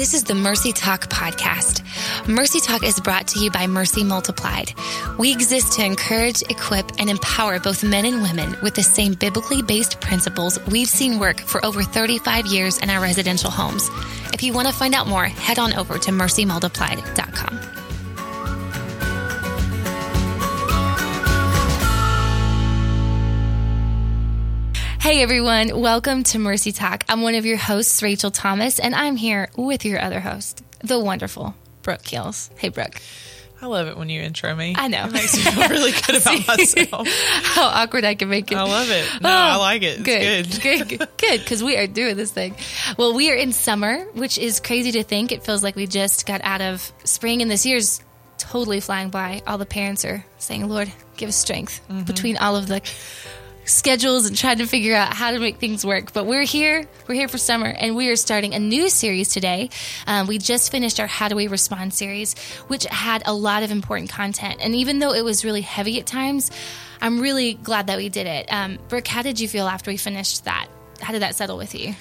This is the Mercy Talk podcast. Mercy Talk is brought to you by Mercy Multiplied. We exist to encourage, equip, and empower both men and women with the same biblically based principles we've seen work for over 35 years in our residential homes. If you want to find out more, head on over to mercymultiplied.com. Hey everyone, welcome to Mercy Talk. I'm one of your hosts, Rachel Thomas, and I'm here with your other host, the wonderful Brooke Keels. Hey, Brooke. I love it when you intro me. I know. It makes me feel really good about myself. How awkward I can make it. I love it. No, I like it. It's good. good. Good, good, because we are doing this thing. Well, we are in summer, which is crazy to think. It feels like we just got out of spring, and this year's totally flying by. All the parents are saying, Lord, give us strength Mm-hmm. between all of the schedules and trying to figure out how to make things work. But we're here. We're here for summer, and we are starting a new series today. Um, we just finished our How Do We Respond series, which had a lot of important content. And even though it was really heavy at times, I'm really glad that we did it. Um, Brooke, how did you feel after we finished that? How did that settle with you?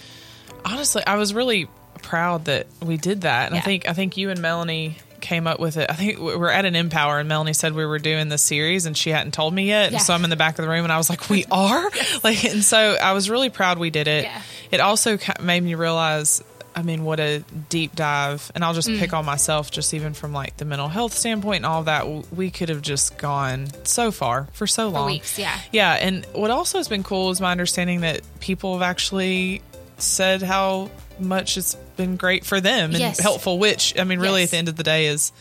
Honestly, I was really proud that we did that. And Yeah. I think I think you and Melanie came up with it. I think we we're at an Empower and Melanie said we were doing this series and she hadn't told me yet. Yeah. And so I'm in the back of the room and I was like, "We are?" Like and so I was really proud we did it. Yeah. It also made me realize I mean, what a deep dive. And I'll just Mm. pick on myself, just even from like the mental health standpoint and all that. We could have just gone so far for so long. weeks, yeah. Yeah. And what also has been cool is my understanding that people have actually said how much it's been great for them and Yes. helpful, which, I mean, really Yes. at the end of the day is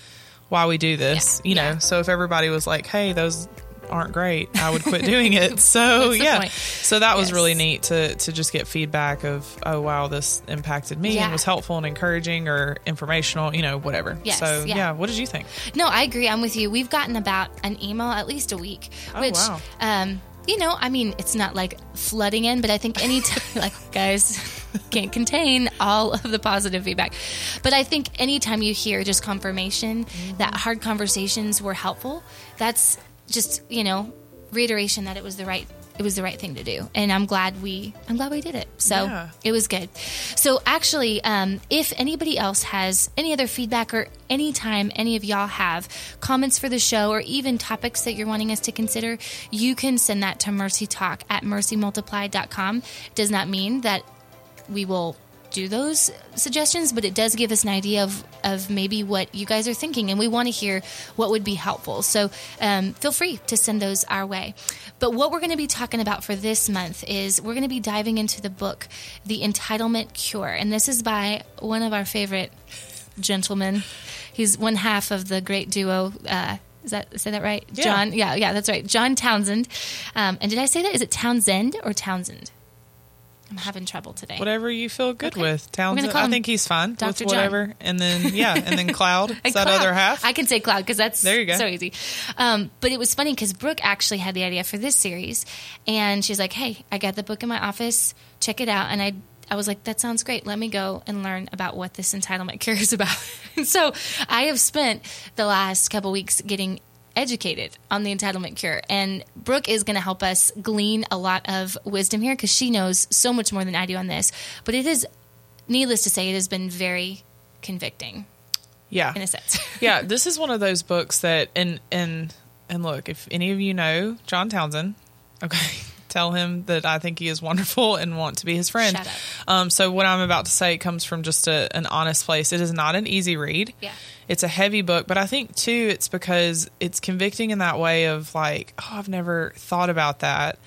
why we do this, Yeah. you know? Yeah. So if everybody was like, hey, those aren't great, I would quit doing it. So, yeah. point? So that was Yes. really neat to, to just get feedback of, oh, wow, this impacted me Yeah. and was helpful and encouraging or informational, you know, whatever. Yes, so, yeah. yeah. What did you think? No, I agree. I'm with you. We've gotten about an email at least a week, Oh, which, wow. um, you know, I mean, it's not like flooding in, but I think any time, like, guys can't contain all of the positive feedback. But I think anytime you hear just confirmation that hard conversations were helpful, that's just, you know, reiteration that it was the right it was the right thing to do and i'm glad we i'm glad we did it so Yeah. it was good. So, actually, um, if anybody else has any other feedback or anytime any of y'all have comments for the show or even topics that you're wanting us to consider, you can send that to mercytalk at mercymultiplied.com. Does not mean that we will do those suggestions, but it does give us an idea of, of maybe what you guys are thinking, and we want to hear what would be helpful. So um, feel free to send those our way. But what we're going to be talking about for this month is we're going to be diving into the book, The Entitlement Cure. And this is by one of our favorite gentlemen. He's one half of the great duo. Uh, is that say that right? Yeah. John. Yeah, yeah, that's right. John Townsend. Um, and did I say that? Is it Townsend or Townsend? I'm having trouble today. Whatever you feel good Okay. with. Townsend, I think he's fine Dr. with John. whatever. And then, yeah, and then Cloud. And Is that cloud. other half? I can say cloud because that's There you go. so easy. Um, but it was funny because Brooke actually had the idea for this series, and she's like, "Hey, I got the book in my office. Check it out." And I, I was like, "That sounds great. Let me go and learn about what this entitlement cure is about." so I have spent the last couple weeks getting educated on the entitlement cure. And brooke is going to help us glean a lot of wisdom here because she knows so much more than i do on this. But it is needless to say it has been very convicting. Yeah. in a sense. Yeah, this is one of those books that and and and look, if any of you know John Townsend, okay, tell him that I think he is wonderful and want to be his friend. Um, so what I'm about to say comes from just a, an honest place. It is not an easy read. Yeah. It's a heavy book, but I think too it's because it's convicting in that way of like, oh, I've never thought about that.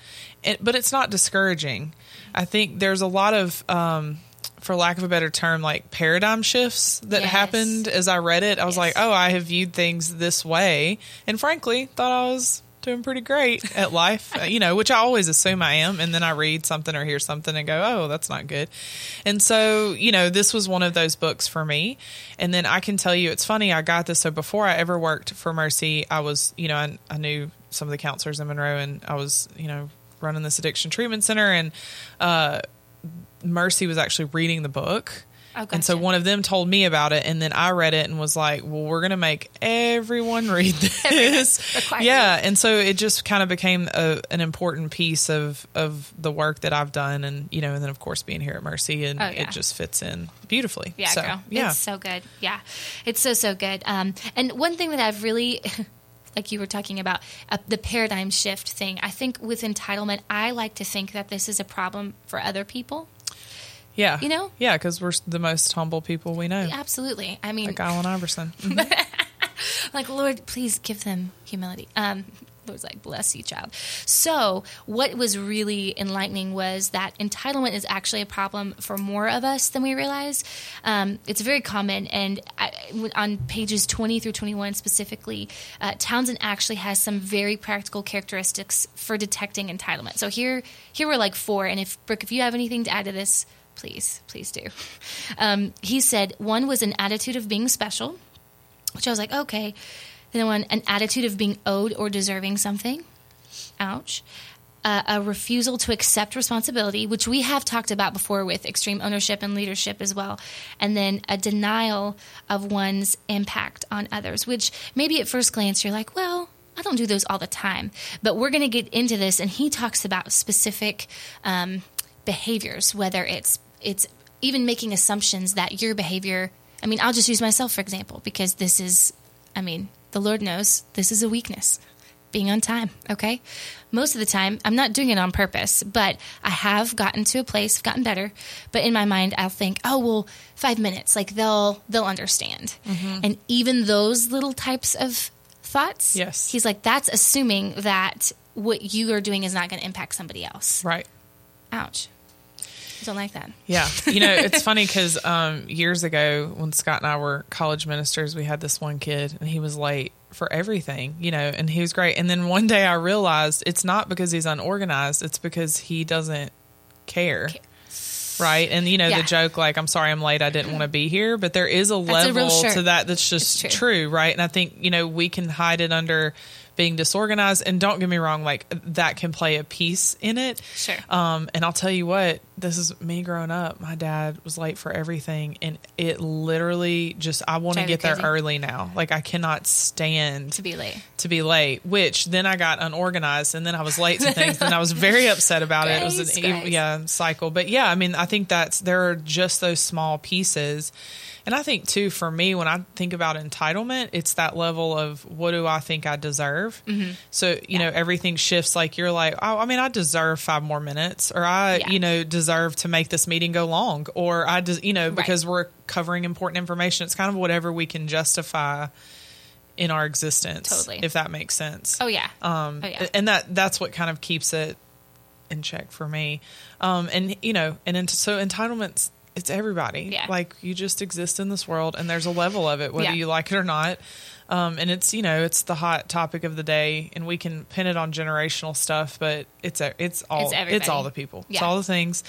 It, but it's not discouraging. I think there's a lot of um, for lack of a better term, like paradigm shifts that Yes. happened as I read it. I was Yes. like, oh, I have viewed things this way. And frankly, thought I was doing pretty great at life, uh, you know, which I always assume I am. And then I read something or hear something and go, oh, that's not good. And so, you know, this was one of those books for me. And then I can tell you, it's funny, I got this. So before I ever worked for Mercy, I was, you know, I, I knew some of the counselors in Monroe and I was, you know, running this addiction treatment center. And, uh, Mercy was actually reading the book Oh, And so one of them told me about it, and then I read it and was like, "Well, we're going to make everyone read this." Yeah, and so it just kind of became a, an important piece of of the work that I've done, and you know, and then of course being here at Mercy, and Oh, yeah. it just fits in beautifully. Yeah, so, girl. Yeah, It's so good. Yeah. It's so, so good. Um, and one thing that I've really, like you were talking about, uh, the paradigm shift thing, I think with entitlement, I like to think that this is a problem for other people. Yeah, You know? yeah, because we're the most humble people we know, Absolutely. I mean, like Alan Iverson. like, Lord, please give them humility. Um, Lord's like, bless you, child. So, what was really enlightening was that entitlement is actually a problem for more of us than we realize. Um, it's very common, and I, on pages 20 through 21 specifically, uh, Townsend actually has some very practical characteristics for detecting entitlement. So, here, here were like four, and if, Brooke, if you have anything to add to this, please, please do. Um, he said one was an attitude of being special which I was like, okay. Then one, an attitude of being owed or deserving something. Ouch. Uh, a refusal to accept responsibility, which we have talked about before with extreme ownership and leadership as well. And then a denial of one's impact on others, which maybe at first glance you're like, well, I don't do those all the time. But we're going to get into this, and he talks about specific um, behaviors, whether it's it's even making assumptions that your behavior. I mean, I'll just use myself for example because this is, I mean, the Lord knows this is a weakness. Being on time, okay? Most of the time, I'm not doing it on purpose, but I have gotten to a place, gotten better. But in my mind, I'll think, oh well, five minutes, like they'll they'll understand. Mm-hmm. And even those little types of thoughts, Yes. he's like, that's assuming that what you are doing is not going to impact somebody else. right. Ouch. Don't like that. Yeah. You know, it's funny because um, years ago, when Scott and I were college ministers, we had this one kid and he was late for everything, you know, and he was great. And then one day I realized it's not because he's unorganized, it's because he doesn't care. Right. And, you know, Yeah. the joke, like, I'm sorry I'm late, I didn't want to be here. But there is a a level shirt. to that that's just true. true. Right. And I think, you know, we can hide it under being disorganized. And don't get me wrong, like, that can play a piece in it. Sure. Um, and I'll tell you what, this is me growing up. My dad was late for everything, and it literally just I want to get there early now. Like I cannot stand To be late. to be late. Which then I got unorganized, and then I was late to things, and I was very upset about it. It was an grace. yeah cycle, but yeah, I mean, I think that's there are just those small pieces. And I think too, for me, when I think about entitlement, it's that level of what do I think I deserve. Mm-hmm. So you know, everything shifts. Like you're like, oh, I mean, I deserve five more minutes, or I, Yeah. you know, deserve to make this meeting go long, or I just, you know, Right. because we're covering important information. It's kind of whatever we can justify in our existence, Totally. if that makes sense. Oh yeah. Um, oh yeah. and that that's what kind of keeps it in check for me. Um, and you know, and ent- so entitlements, it's everybody. Yeah. Like you just exist in this world, and there's a level of it, whether Yeah. you like it or not. Um, and it's you know it's the hot topic of the day, and we can pin it on generational stuff, but it's a, it's all It's it's, all the people, it's all the things,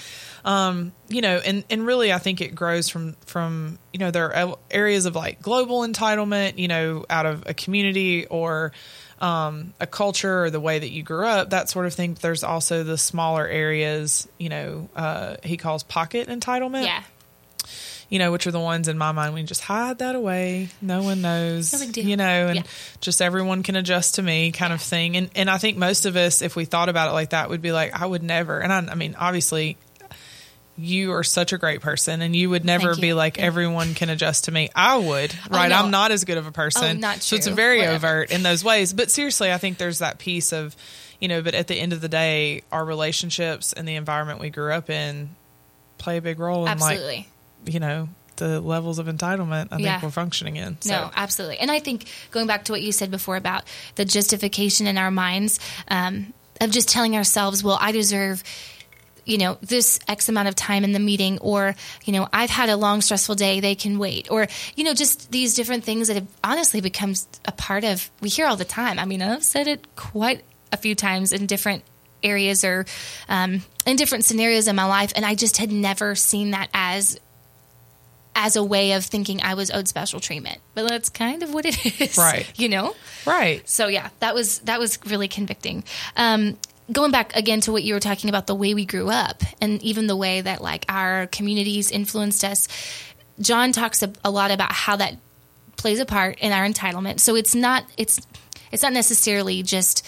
um, you know, and and really I think it grows from from you know there are areas of like global entitlement, you know, out of a community or um, a culture or the way that you grew up, that sort of thing. There's also the smaller areas, you know, uh, he calls pocket entitlement yeah. you know, which are the ones in my mind we just hide that away. No one knows, No you know, and Yeah. just everyone can adjust to me kind of thing. And and I think most of us, if we thought about it like that, would be like, I would never. And I, I mean, obviously, you are such a great person, and you would never you. be like everyone can adjust to me. I would, right? no. I'm not as good of a person, Oh, not so it's very Whatever. overt in those ways. But seriously, I think there's that piece of, you know, but at the end of the day, our relationships and the environment we grew up in play a big role in like Absolutely. you know the levels of entitlement I Yeah. think we're functioning in. So, No, absolutely. And I think going back to what you said before about the justification in our minds um, of just telling ourselves, well, I deserve, you know, this X amount of time in the meeting, or, you know, I've had a long, stressful day, they can wait, or, you know, just these different things that have honestly become a part of, we hear all the time. I mean, I've said it quite a few times in different areas or um, in different scenarios in my life, and I just had never seen that as as a way of thinking I was owed special treatment. But that's kind of what it is. Right. You know? right. So yeah, that was that was really convicting. Um, going back again to what you were talking about, the way we grew up, and even the way that like our communities influenced us. John talks a, a lot about how that plays a part in our entitlement. So it's not it's it's not necessarily just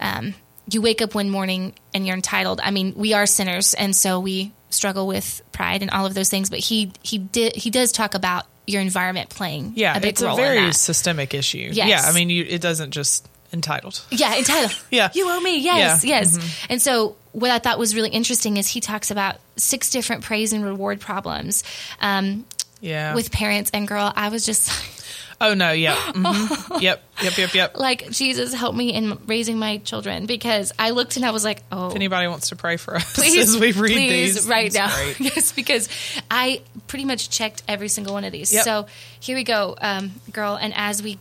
um, you wake up one morning and you're entitled. I mean, we are sinners, and so we struggle with pride and all of those things. But he he did he does talk about your environment playing. Yeah, a big it's a very systemic issue. Yes. Yeah, I mean, you, it doesn't just entitled. Yeah, entitled. Yeah. You owe me. Yes, Yeah. yes. And so what I thought was really interesting is he talks about six different praise and reward problems um, Yeah. with parents. And girl, I was just oh no, yeah, hmm yep, yep, yep, yep. like, Jesus, help me in raising my children because I looked and I was like, oh. If anybody wants to pray for us Please, as we read please, these, right now. great. yes, because I pretty much checked every single one of these. Yep. So here we go, um, girl. And as we,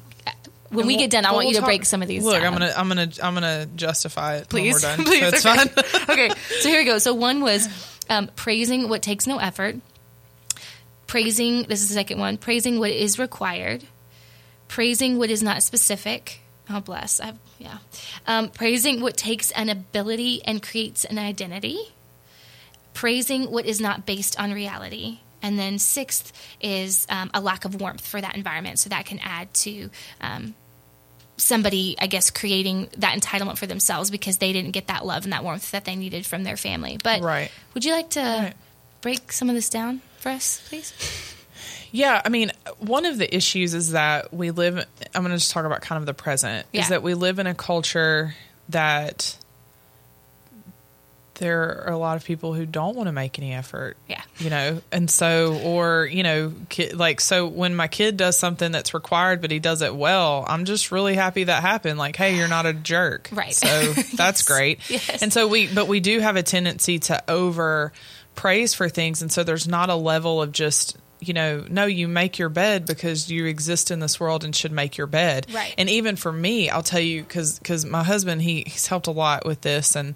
when And we get done, I we'll want you to talk- break some of these. Look, down. I'm gonna, I'm gonna, I'm gonna justify it please, when we're done. please. so it's okay. fine. okay, so here we go. So one was um, praising what takes no effort. Praising this is the second one. Praising what is required. Praising what is not specific. Oh bless. I've, yeah. Um, praising what takes an ability and creates an identity. Praising what is not based on reality. And then sixth is um, a lack of warmth for that environment. So that can add to um, somebody, I guess, creating that entitlement for themselves because they didn't get that love and that warmth that they needed from their family. But Right. would you like to Right. break some of this down for us, please? Yeah, I mean, one of the issues is that we live. I'm going to just talk about kind of the present. Yeah. Is that we live in a culture that there are a lot of people who don't want to make any effort. Yeah. You know, and so, or, you know, ki- like, so when my kid does something that's required, but he does it well, I'm just really happy that happened. Like, hey, you're not a jerk. Right. So that's great. Yes. And so we, but we do have a tendency to over praise for things. And so there's not a level of just, you know, no, you make your bed because you exist in this world and should make your bed. Right. And even for me, I'll tell you, cause, cause my husband, he, he's helped a lot with this. And,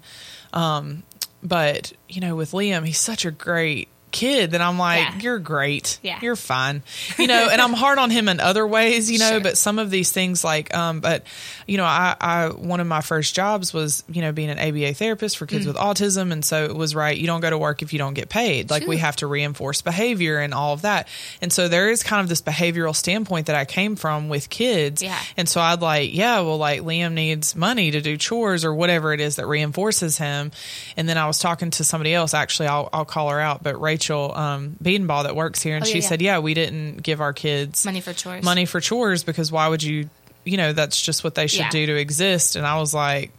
um, but you know, with Liam, he's such a great kid that I'm like, Yeah. you're great. Yeah. You're fine. You know, and I'm hard on him in other ways, you know, Sure. but some of these things like, um, but you know, I, I, one of my first jobs was, you know, being an ABA therapist for Mm. kids with autism. And so it was right. You don't go to work if you don't get paid. Like we have to reinforce behavior and all of that. And so there is kind of this behavioral standpoint that I came from with kids. Yeah. And so I'd like, yeah, well, like Liam needs money to do chores or whatever it is that reinforces him. And then I was talking to somebody else, actually, I'll, I'll call her out, but Rachel um, Beedenbaugh that works here. And Oh, yeah, she yeah. said, yeah, we didn't give our kids Money for chores. money for chores because why would you, you know, that's just what they should Yeah. do to exist. And I was like,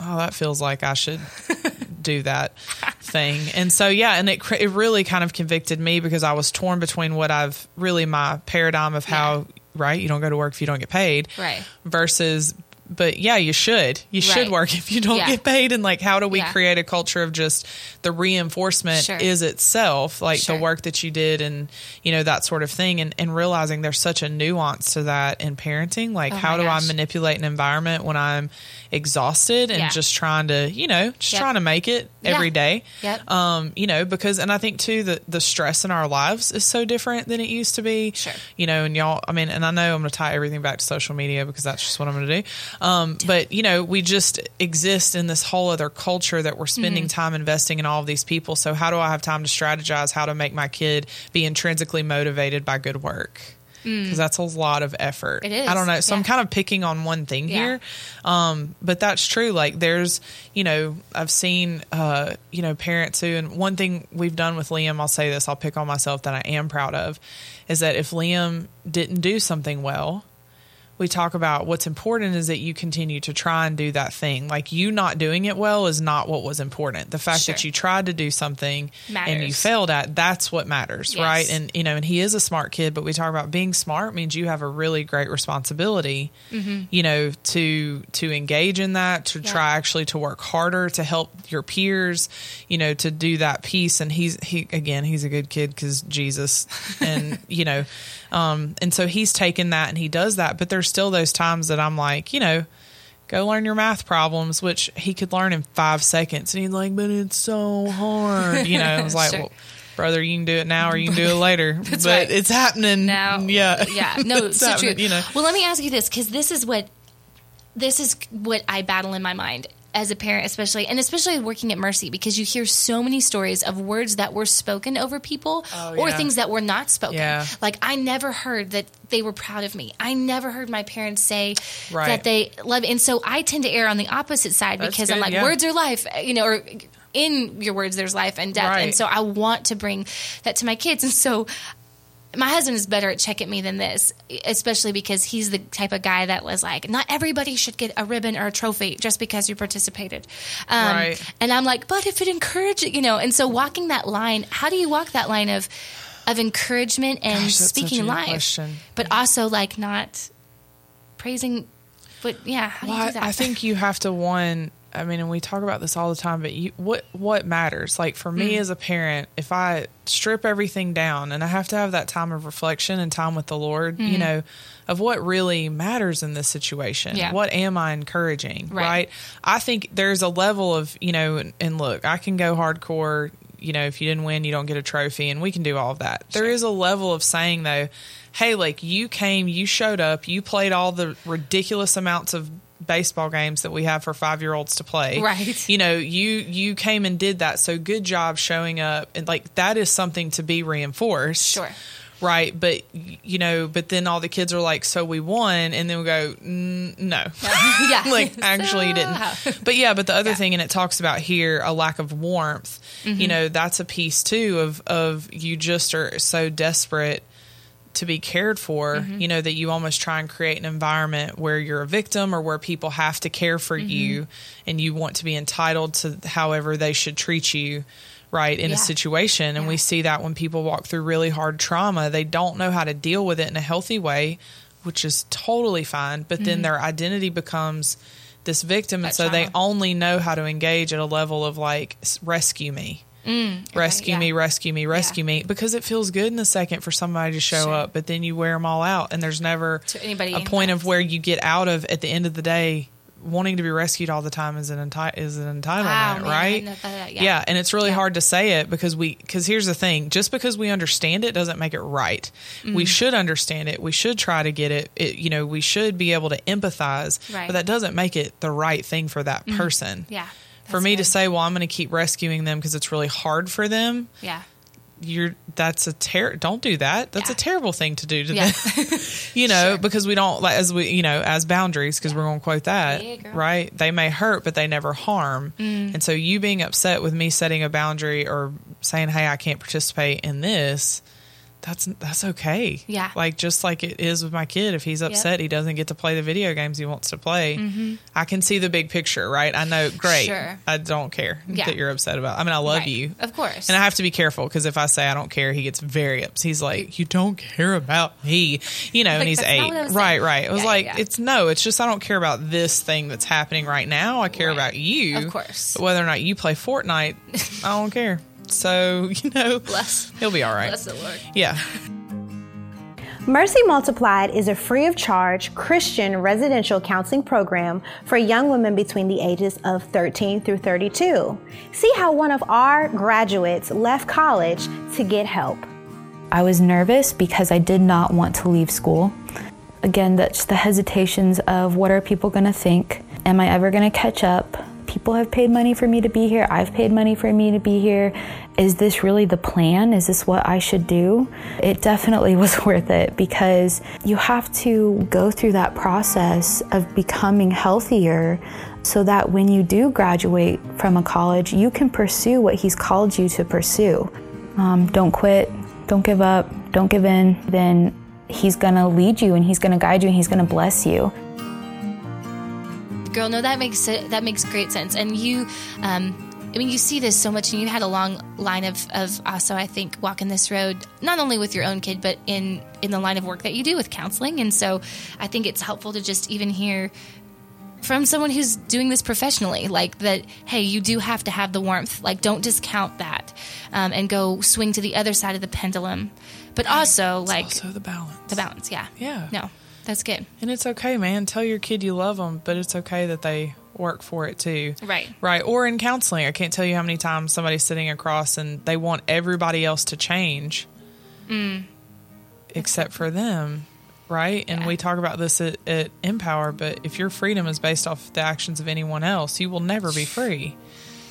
oh, that feels like I should do that thing. And so, yeah, and it, it really kind of convicted me because I was torn between what I've really my paradigm of how, right, you don't go to work if you don't get paid Right. versus but yeah you should you should work if you don't Yeah. get paid and like how do we Yeah. create a culture of just the reinforcement Sure. is itself like Sure. the work that you did and you know that sort of thing and, and realizing there's such a nuance to that in parenting like Oh how do i manipulate an environment when i'm exhausted and Yeah. just trying to you know just Yep. trying to make it Yeah. every day Yep. um you know because and i think too that the stress in our lives is so different than it used to be Sure. you know, and y'all, I mean, and I know I'm going to tie everything back to social media because that's just what I'm going to do. Um, but, you know, we just exist in this whole other culture that we're spending Mm-hmm. time investing in all of these people. So, how do I have time to strategize how to make my kid be intrinsically motivated by good work? Because that's a lot of effort. Mm. It is, I don't know. So I'm kind of picking on one thing Yeah. here. Um, but that's true. Like there's, you know, I've seen, uh, you know, parents who, and one thing we've done with Liam, I'll say this, I'll pick on myself that I am proud of, is that if Liam didn't do something well, we talk about what's important is that you continue to try and do that thing. Like you not doing it well is not what was important. The fact that you tried to do something and you failed at, that's what matters, Yes. right? And you know, and he is a smart kid, but we talk about being smart means you have a really great responsibility, you know, to to engage in that, to Mm-hmm. Yeah. try actually to work harder to help your peers, you know, to do that piece. And he's he again, he's a good kid because Jesus, and you know, um, and so he's taken that and he does that. But there's still those times that I'm like, you know. Go learn your math problems, which he could learn in five seconds. And he's like, but it's so hard. You know, I was like, Sure. well, brother, you can do it now or you can do it later. but right. it's happening now. Yeah. yeah. No, It's so true. You know, Well, let me ask you this because this is what this is what I battle in my mind. As a parent, especially, and especially working at Mercy, because you hear so many stories of words that were spoken over people Oh, or yeah. things that were not spoken. Yeah. Like, I never heard that they were proud of me. I never heard my parents say Right. that they love. And so I tend to err on the opposite side That's because I'm like, yeah. words are life, you know, or in your words, there's life and death. And so I want to bring that to my kids. And so my husband is better at checking me than this, especially because he's the type of guy that was like, not everybody should get a ribbon or a trophy just because you participated. Um, Right. And I'm like, but if it encourages, you know, and so walking that line, how do you walk that line of, of encouragement and Gosh, speaking life, question. but also like not praising, but yeah, how do Well, you do I, that? I think you have to one. I mean, and we talk about this all the time, but you, what what matters? Like for Mm. me as a parent, if I strip everything down and I have to have that time of reflection and time with the Lord, you know, of what really matters in this situation. Yeah. What am I encouraging? Right. Right. I think there's a level of you know, and, and look, I can go hardcore. You know, if you didn't win, you don't get a trophy, and we can do all of that. There is a level of saying though, hey, like you came, you showed up, you played all the ridiculous amounts of baseball games that we have for five year olds to play. Right. You know, you you came and did that. So good job showing up, and like that is something to be reinforced. Sure. Right, but you know, but then all the kids are like, "So we won," and then we go, "No, yeah. like actually you didn't." But yeah, but the other Yeah. thing, and it talks about here a lack of warmth. Mm-hmm. You know, that's a piece too of of you just are so desperate to be cared for. Mm-hmm. You know that you almost try and create an environment where you're a victim or where people have to care for Mm-hmm. you, and you want to be entitled to however they should treat you. Right in Yeah. a situation, and Yeah. we see that when people walk through really hard trauma, they don't know how to deal with it in a healthy way, which is totally fine. But then their identity becomes this victim, and Mm-hmm. That so they only know how to engage at a level of like rescue me, rescue Mm, yeah. me, rescue me, rescue me, because it feels good in a second for somebody to show Sure. up, but then you wear them all out, and there's never anybody a point of where you get out of at the end of the day. Wanting to be rescued all the time is an enti- is an entitlement, Wow, man, right? hadn't thought of that, yeah. yeah, and it's really Yeah. hard to say it because we because here's the thing: just because we understand it doesn't make it right. Mm. We should understand it. We should try to get it. it. You know, we should be able to empathize, Right. but that doesn't make it the right thing for that person. yeah. For That's me to say, well, I'm going to keep rescuing them because it's really hard for them. yeah. You're that's a ter- don't do that. That's Yeah. a terrible thing to do to Yeah. them. you know, Sure. because we don't like as we you know as boundaries because we're going to quote that Yeah, right. They may hurt, but they never harm. Mm. And so you being upset with me setting a boundary or saying, "Hey, I can't participate in this." That's that's okay. Yeah. like just like it is with my kid. If he's upset, he doesn't get to play the video games he wants to play. I can see the big picture, right? I know. Great. Mm-hmm. Sure. I don't care Yeah. that you're upset about. I mean, I love Right. you, Of course. and I have to be careful because if I say I don't care, he gets very upset. He's like, "You don't care about me," you know, and he's eight. what I was right, right. It was Yeah, like yeah. it's no. It's just I don't care about this thing that's happening right now. I care Right. about you, Of course. But whether or not you play Fortnite, I don't care. So you know, Bless. he'll be all right. Bless the Lord. Yeah. Mercy Multiplied is a free of charge Christian residential counseling program for young women between the ages of 13 through 32. See how one of our graduates left college to get help. I was nervous because I did not want to leave school. Again, that's the hesitations of what are people going to think? Am I ever going to catch up? People have paid money for me to be here. I've paid money for me to be here. Is this really the plan? Is this what I should do? It definitely was worth it because you have to go through that process of becoming healthier so that when you do graduate from a college, you can pursue what He's called you to pursue. Um, don't quit, don't give up, don't give in. Then He's gonna lead you and He's gonna guide you and He's gonna bless you. Girl, no, that makes that makes great sense. And you, um, I mean, you see this so much, and you had a long line of, of also, I think, walking this road, not only with your own kid, but in in the line of work that you do with counseling. And so, I think it's helpful to just even hear from someone who's doing this professionally, like that. Hey, you do have to have the warmth. Like, don't discount that, um, and go swing to the other side of the pendulum. But also, like also the balance. the balance. Yeah. Yeah. No, that's good. And it's okay, man. Tell your kid you love them, but it's okay that they work for it too. Right. Right. Or in counseling, I can't tell you how many times somebody's sitting across and they want everybody else to change Mm. except for them. right? And we talk about this at, at Empower, but if your freedom is based off the actions of anyone else, you will never be free.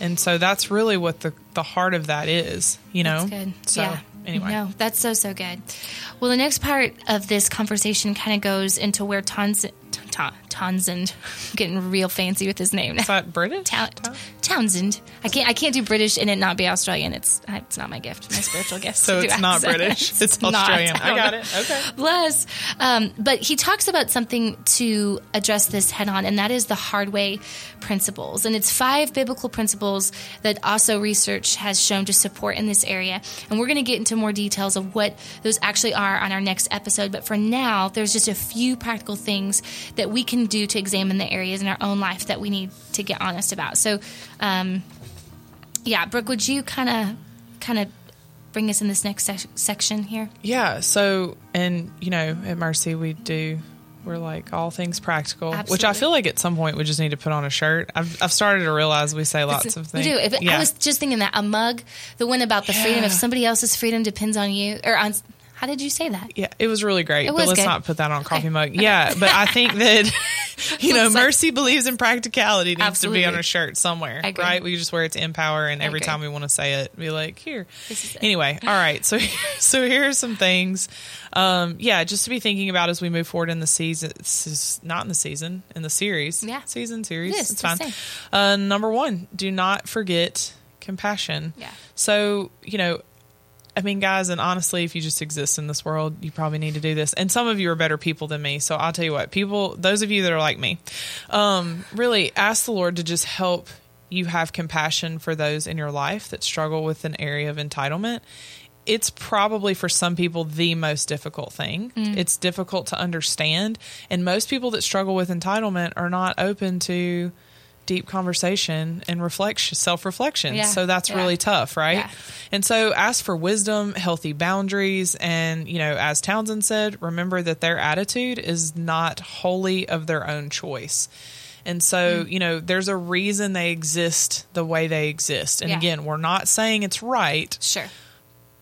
And so that's really what the, the heart of that is, you know? That's good. So, yeah. Anyway. No, that's so, so good. Well, the next part of this conversation kind of goes into where Townsend, Ta- Townsend, getting real fancy with his name. Is that British? Tow- Townsend. I can't. I can't do British and it not be Australian. It's it's not my gift. My spiritual gift. So to do it's not. British. It's not. Australian. I don't got know. it. Okay. Bless. Um, but he talks about something to address this head on, and that is the hard way principles. And it's five biblical principles that also research has shown to support in this area. And we're going to get into more details of what those actually are on our next episode. But for now, there's just a few practical things that we can do to examine the areas in our own life that we need to get honest about. So, um, yeah, Brooke, would you kind of, kind of bring us in this next sec- section here? Yeah. So, and you know, at Mercy, we do. We're like all things practical, which I feel like at some point we just need to put on a shirt. I've, I've started to realize we say lots of things. We do. If yeah. I was just thinking that a mug, the one about the freedom, if somebody else's freedom depends on you, or on, how did you say that? yeah, it was really great. It but let's good. not put that on coffee mug. Yeah, but I think that you know, like- Mercy believes in practicality needs to be on a shirt somewhere, right? We just wear it to empower, and every time we want to say it, be like, here. Anyway, all right. So, so here are some things. Um, yeah, just to be thinking about as we move forward in the season. This is not in the season, in the series. Yeah. season series. It is. It's It's fine. Uh, number one, do not forget compassion. Yeah. So you know, I mean, guys, and honestly, if you just exist in this world, you probably need to do this. And some of you are better people than me. So I'll tell you what, people, those of you that are like me, um, really ask the Lord to just help you have compassion for those in your life that struggle with an area of entitlement. It's probably for some people the most difficult thing. It's difficult to understand. And most people that struggle with entitlement are not open to deep conversation and reflection, self reflection. Yeah. So that's Yeah. really tough, right? Yeah. And so ask for wisdom, healthy boundaries, and, you know, as Townsend said, remember that their attitude is not wholly of their own choice. And so, Mm. you know, there's a reason they exist the way they exist. And again, we're not saying it's right, Sure.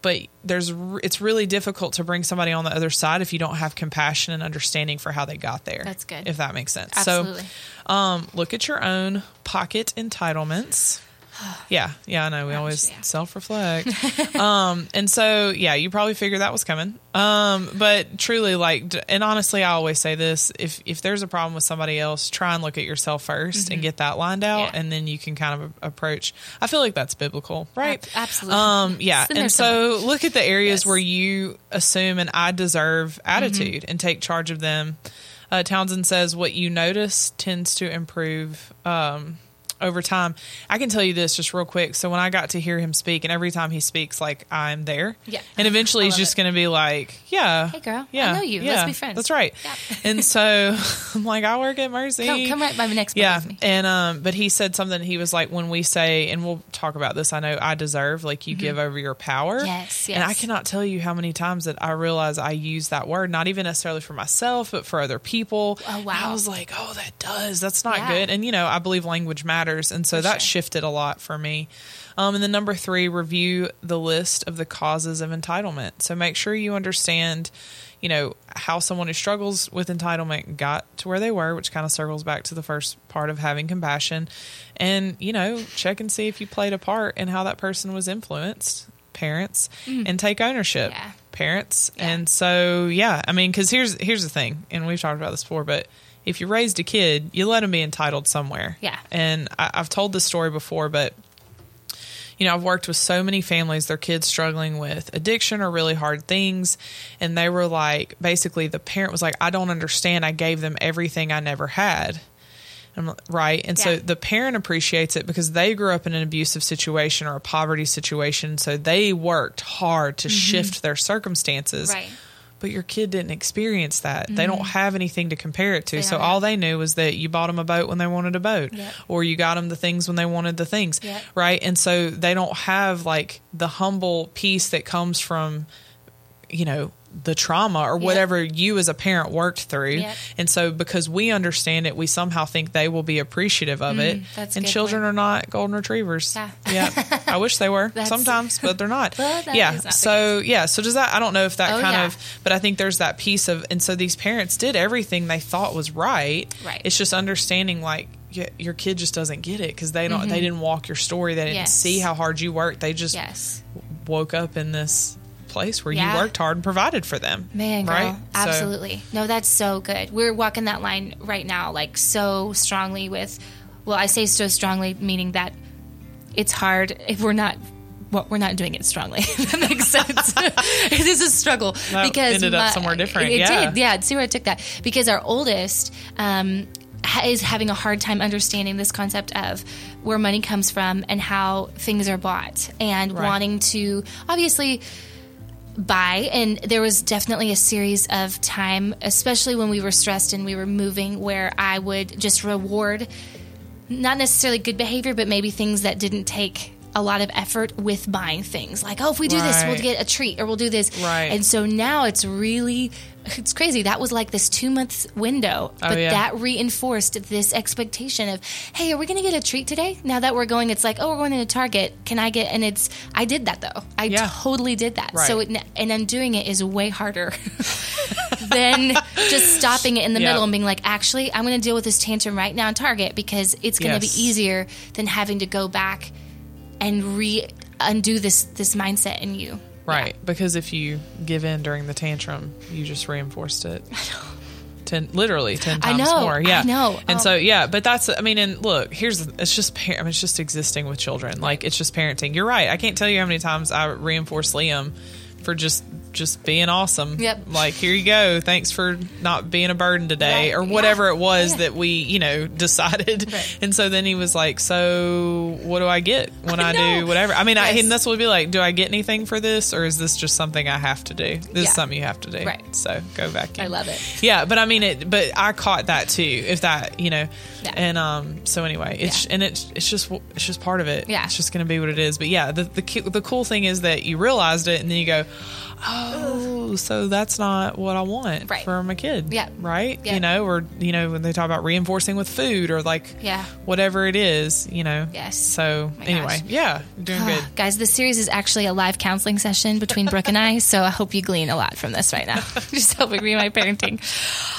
But there's it's really difficult to bring somebody on the other side if you don't have compassion and understanding for how they got there. That's good. If that makes sense. Absolutely. So, um, look at your own pocket entitlements. Yeah, yeah, I know. We Ouch, always yeah. self reflect. um, and so, yeah, you probably figured that was coming. Um, but truly, like, and honestly, I always say this: if if there's a problem with somebody else, try and look at yourself 1st and get that lined out, Mm-hmm. Yeah. and then you can kind of approach. I feel like that's biblical, right? Ab- absolutely. Um, yeah, It's in there and so look at the areas Yes. where you assume an "I deserve" attitude and take charge of them. Uh, Townsend says, "What you notice tends to improve." Um, over time, I can tell you this just real quick. So when I got to hear him speak, and every time he speaks, like I'm there, Yeah. and eventually he's just going to be like, "Yeah, Hey, girl, I yeah, know you. yeah, Let's be friends." That's right." Yeah. and so I'm like, "I work at Mercy. Come, come right by my next Yeah, and um, but he said something. He was like, when we say, and we'll talk about this. I know I deserve, like you give over your power. Mm-hmm. Yes, And I cannot tell you how many times that I realize I use that word, not even necessarily for myself, but for other people. Oh, wow. And I was like, oh, that does. That's not Yeah. good. And you know, I believe language matters, and so that sure. shifted a lot for me. Um, and then number three, review the list of the causes of entitlement. So make sure you understand, you know, how someone who struggles with entitlement got to where they were, which kind of circles back to the first part of having compassion. And, you know, check and see if you played a part in how that person was influenced, parents, and take ownership. Mm. Yeah. Parents. Yeah. And so, yeah, I mean, because here's here's the thing, and we've talked about this before, but if you raised a kid, you let them be entitled somewhere. Yeah. And I, I've told this story before, but you know, I've worked with so many families, their kids struggling with addiction or really hard things. And they were like, basically, the parent was like, I don't understand. I gave them everything I never had. I'm right. And so the parent appreciates it because they grew up in an abusive situation or a poverty situation. So they worked hard to mm-hmm. shift their circumstances. Right. But your kid didn't experience that. They don't mm-hmm. have anything to compare it to. They so all they knew was that you bought them a boat when they wanted a boat, Yep. or you got them the things when they wanted the things, Yep. right? And so they don't have like the humble peace that comes from, you know, the trauma or whatever you as a parent worked through. Yep. And so because we understand it, we somehow think they will be appreciative of it. Mm, that's and children point. are not golden retrievers. Yeah. yeah. I wish they were sometimes, but they're not. Well, yeah. not So yeah. So does that? I don't know if that Oh, kind yeah. of, but I think there's that piece of, and so these parents did everything they thought was right. Right. It's just understanding like. Your kid just doesn't get it because they don't. They didn't walk your story. They didn't Mm-hmm. Yes. see how hard you worked. They just Yes. woke up in this place where Yeah. you worked hard and provided for them. Man, girl, right? So- absolutely. No, that's so good. We're walking that line right now, like so strongly with. Well, I say so strongly, meaning that it's hard if we're not. Well, we're not doing it strongly. If that makes sense. it is a struggle That because ended up somewhere different, It yeah. did. Yeah. See where I took that because our oldest um, ha- is having a hard time understanding this concept of where money comes from and how things are bought and Right. wanting to obviously buy and there was definitely a series of time especially when we were stressed and we were moving where i would just reward not necessarily good behavior but maybe things that didn't take a lot of effort with buying things like oh if we do this we'll get a treat or we'll do this Right. and so now it's really it's crazy that was like this two months window Oh, but yeah. that reinforced this expectation of hey are we going to get a treat today now that we're going it's like oh we're going to target can i get and it's i did that though i Yeah. totally did that Right. so Right. it, and undoing it is way harder than just stopping it in the Yeah. middle and being like, actually, I'm going to deal with this tantrum right now in Target because it's going to Yes. be easier than having to go back and re undo this this mindset in you. Right. Because if you give in during the tantrum, you just reinforced it. Ten, literally ten times know, more. Yeah, I know. And Oh. so, um, yeah, but that's. I mean, and look, here's. It's just. Par- I mean, it's just existing with children. Like it's just parenting. You're right. I can't tell you how many times I reinforce Liam for just just being awesome. Yep. Like here you go. Thanks for not being a burden today, Right. or whatever Yeah. it was Yeah. that we, you know, decided. Right. And so then he was like, "So what do I get when I, I do whatever?" I mean, I, Yes. and that's what would be like. Do I get anything for this, or is this just something I have to do? This Yeah. is something you have to do. Right. So go back. In. I love it. Yeah, but I mean it. But I caught that too. If that, you know, Yeah. and um. So anyway, it's and it's it's just it's just part of it. Yeah. It's just going to be what it is. But yeah, the the the cool thing is that you realized it, and then you go, oh, Oh, so that's not what I want Right. for my kid. Yeah. Right. Yeah. You know, or you know when they talk about reinforcing with food or like Yeah. whatever it is. You know. Yes. So oh My anyway, gosh. yeah, doing ah, good. Guys, this series is actually a live counseling session between Brooke and I, so I hope you glean a lot from this right now. Just helping me in my parenting.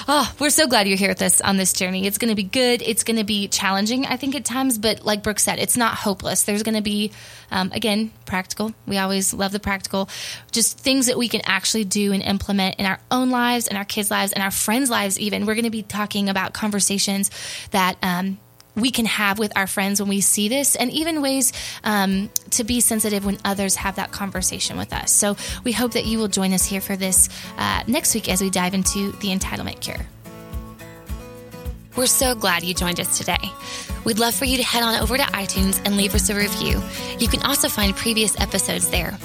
Oh, we're so glad you're here with us on this journey. It's going to be good. It's going to be challenging, I think, at times, but like Brooke said, it's not hopeless. There's going to be, um, again, practical. We always love the practical. Just things that we can actually do and implement in our own lives and our kids' lives and our friends' lives, even. We're going to be talking about conversations that, um, we can have with our friends when we see this, and even ways um, to be sensitive when others have that conversation with us. So we hope that you will join us here for this uh, next week as we dive into the entitlement cure. We're so glad you joined us today. We'd love for you to head on over to iTunes and leave us a review. You can also find previous episodes there.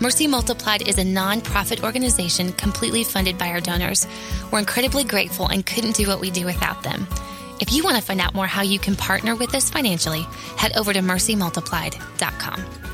Mercy Multiplied is a nonprofit organization completely funded by our donors. We're incredibly grateful and couldn't do what we do without them. If you want to find out more how you can partner with us financially, head over to mercymultiplied.com.